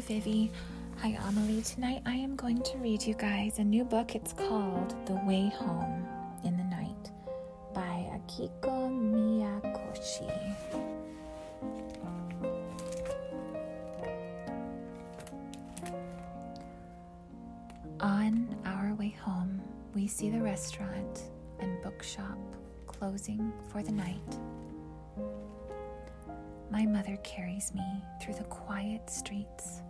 Hi, Vivi. Hi, Amelie. Tonight I am going to read you guys a new book. It's called The Way Home in the Night by Akiko Miyakoshi. On our way home, we see the restaurant and bookshop closing for the night. My mother carries me through the quiet streets.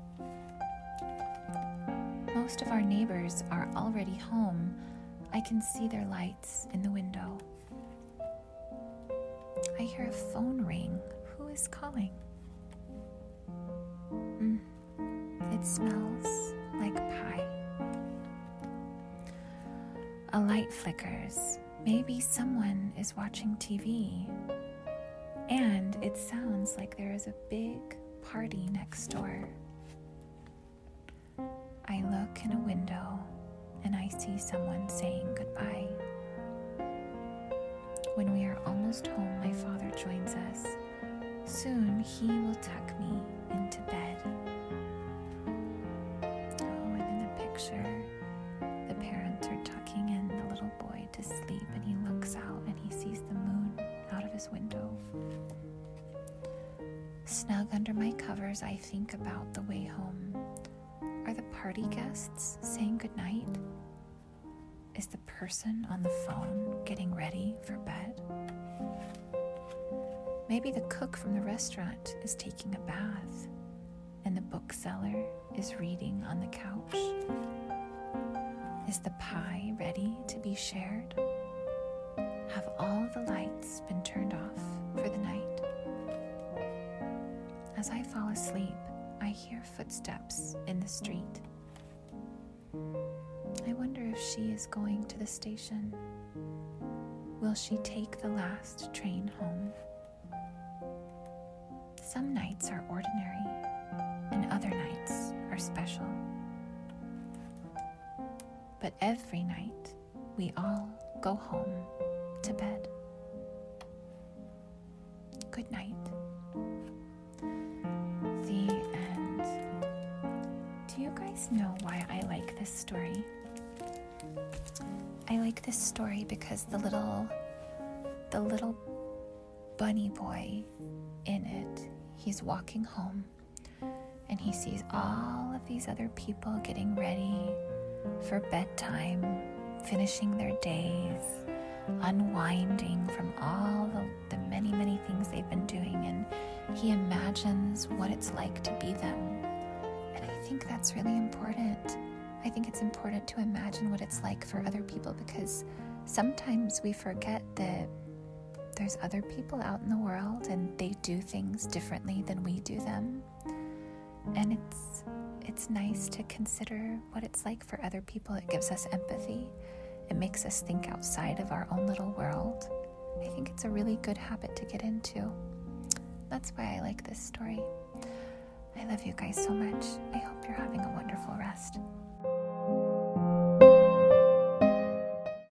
Most of our neighbors are already home. I can see their lights in the window. I hear a phone ring. Who is calling? Mm, it smells like pie. A light flickers. Maybe someone is watching TV. And it sounds like there is a big party next door. I look in a window and I see someone saying goodbye. When we are almost home, my father joins us. Soon he will tuck me into bed. Oh, and in the picture, the parents are tucking in the little boy to sleep, and he looks out and he sees the moon out of his window. Snug under my covers, I think about the way home. Are the party guests saying goodnight? Is the person on the phone getting ready for bed? Maybe the cook from the restaurant is taking a bath and the bookseller is reading on the couch. Is the pie ready to be shared? Have all the lights been turned off for the night? As I fall asleep, I hear footsteps in the street. I wonder if she is going to the station. Will she take the last train home? Some nights are ordinary, and other nights are special. But every night, we all go home to bed. Good night. Know why I like this story? I like this story because the little the little bunny boy in it, he's walking home and he sees all of these other people getting ready for bedtime, finishing their days, unwinding from all the, the many, many things they've been doing, and he imagines what it's like to be them. Think that's really important. I think it's important to imagine what it's like for other people because sometimes we forget that there's other people out in the world and they do things differently than we do them. And it's it's nice to consider what it's like for other people. It gives us empathy. It makes us think outside of our own little world. I think it's a really good habit to get into. That's why I like this story. I love you guys so much. I hope you're having a wonderful rest.